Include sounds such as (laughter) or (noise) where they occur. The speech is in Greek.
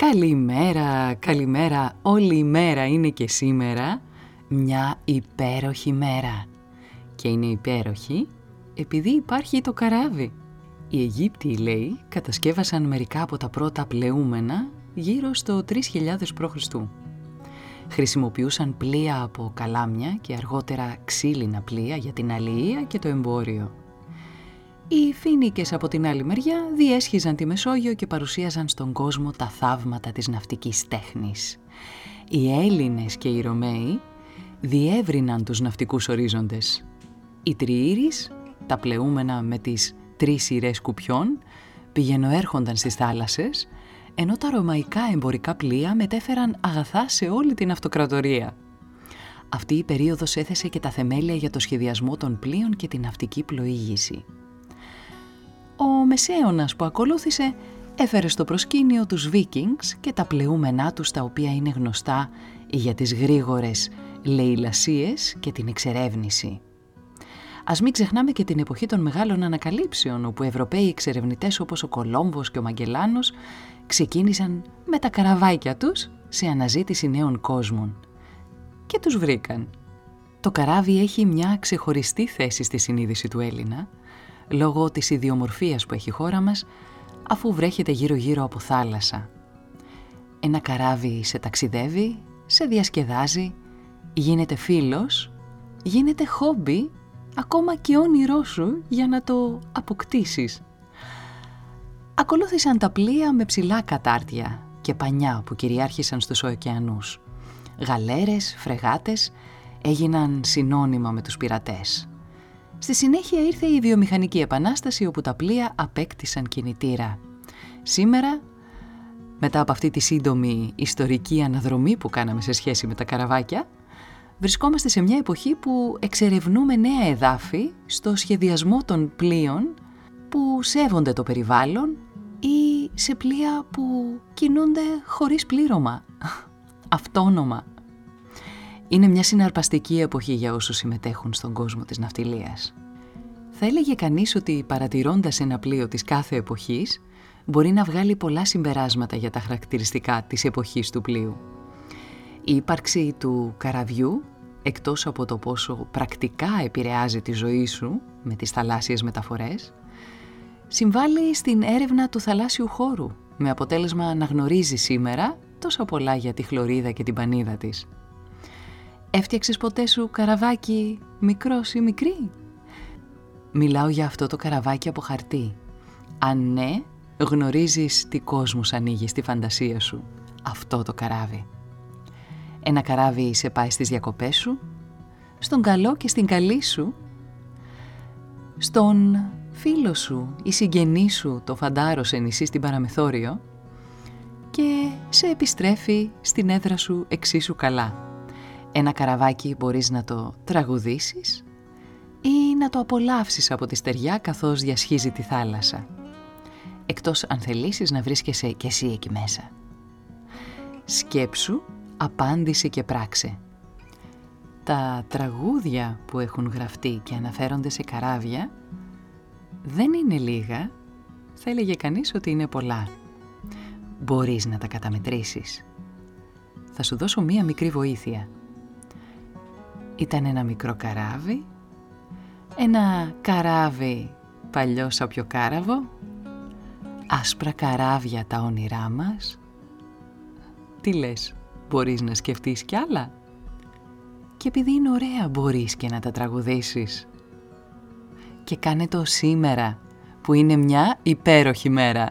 Καλημέρα, καλημέρα, όλη η μέρα είναι και σήμερα μια υπέροχη μέρα. Και είναι υπέροχη επειδή υπάρχει το καράβι. Οι Αιγύπτιοι, λέει, κατασκεύασαν μερικά από τα πρώτα πλεούμενα γύρω στο 3000 π.Χ. Χρησιμοποιούσαν πλοία από καλάμια και αργότερα ξύλινα πλοία για την αλληλεία και το εμπόριο. Οι Φίνικες από την άλλη μεριά διέσχιζαν τη Μεσόγειο και παρουσίαζαν στον κόσμο τα θαύματα της ναυτικής τέχνης. Οι Έλληνες και οι Ρωμαίοι διεύρυναν τους ναυτικούς ορίζοντες. Οι Τριήρης, τα πλεούμενα με τις τρεις σειρές κουπιών, πηγαινοέρχονταν στις θάλασσες, ενώ τα ρωμαϊκά εμπορικά πλοία μετέφεραν αγαθά σε όλη την αυτοκρατορία. Αυτή η περίοδος έθεσε και τα θεμέλια για το σχεδιασμό των πλοίων και την ναυτική πλοήγηση. Ο Μεσαίωνας που ακολούθησε έφερε στο προσκήνιο τους Βίκινγκς και τα πλεούμενά τους τα οποία είναι γνωστά για τις γρήγορες λαιλασίες και την εξερεύνηση. Ας μην ξεχνάμε και την εποχή των μεγάλων ανακαλύψεων όπου Ευρωπαίοι εξερευνητές όπως ο Κολόμβος και ο Μαγκελάνος ξεκίνησαν με τα καραβάκια τους σε αναζήτηση νέων κόσμων. Και τους βρήκαν. Το καράβι έχει μια ξεχωριστή θέση στη συνείδηση του Έλληνα λόγω της ιδιομορφίας που έχει η χώρα μας αφού βρέχεται γύρω-γύρω από θάλασσα. Ένα καράβι σε ταξιδεύει, σε διασκεδάζει, γίνεται φίλος, γίνεται χόμπι, ακόμα και όνειρό σου για να το αποκτήσεις. Ακολούθησαν τα πλοία με ψηλά κατάρτια και πανιά που κυριάρχησαν στους ωκεανούς. Γαλέρες, φρεγάτες έγιναν συνώνυμα με τους πειρατές. Στη συνέχεια ήρθε η βιομηχανική επανάσταση όπου τα πλοία απέκτησαν κινητήρα. Σήμερα, μετά από αυτή τη σύντομη ιστορική αναδρομή που κάναμε σε σχέση με τα καραβάκια, βρισκόμαστε σε μια εποχή που εξερευνούμε νέα εδάφη στο σχεδιασμό των πλοίων που σέβονται το περιβάλλον ή σε πλοία που κινούνται χωρίς πλήρωμα, (laughs) αυτόνομα. Είναι μια συναρπαστική εποχή για όσους συμμετέχουν στον κόσμο της ναυτιλίας. Θα έλεγε κανείς ότι παρατηρώντας ένα πλοίο της κάθε εποχής, μπορεί να βγάλει πολλά συμπεράσματα για τα χαρακτηριστικά της εποχής του πλοίου. Η ύπαρξη του καραβιού, εκτός από το πόσο πρακτικά επηρεάζει τη ζωή σου με τις θαλάσσιες μεταφορές, συμβάλλει στην έρευνα του θαλάσσιου χώρου, με αποτέλεσμα να γνωρίζει σήμερα τόσα πολλά για τη χλωρίδα και την πανίδα της. Έφτιαξες ποτέ σου καραβάκι μικρός ή μικρή; Μιλάω για αυτό το καραβάκι από χαρτί. Αν ναι, γνωρίζεις τι κόσμος ανοίγει στη φαντασία σου. Αυτό το καράβι. Ένα καράβι σε πάει στις διακοπές σου, στον καλό και στην καλή σου, στον φίλο σου ή συγγενή σου το φαντάρωσε νησί στην παραμεθόριο και σε επιστρέφει στην έδρα σου εξίσου καλά. Ένα καραβάκι μπορείς να το τραγουδήσεις ή να το απολαύσεις από τη στεριά καθώς διασχίζει τη θάλασσα. Εκτός αν θελήσεις να βρίσκεσαι κι εσύ εκεί μέσα. Σκέψου, απάντησε και πράξε. Τα τραγούδια που έχουν γραφτεί και αναφέρονται σε καράβια δεν είναι λίγα, θα έλεγε κανείς ότι είναι πολλά. Μπορείς να τα καταμετρήσεις. Θα σου δώσω μία μικρή βοήθεια. Ήταν ένα μικρό καράβι, ένα καράβι παλιό κάραβο, άσπρα καράβια τα όνειρά μας. Τι λες, μπορείς να σκεφτείς κι άλλα; Και επειδή είναι ωραία μπορείς και να τα τραγουδήσεις. Και κάνε το σήμερα, που είναι μια υπέροχη μέρα.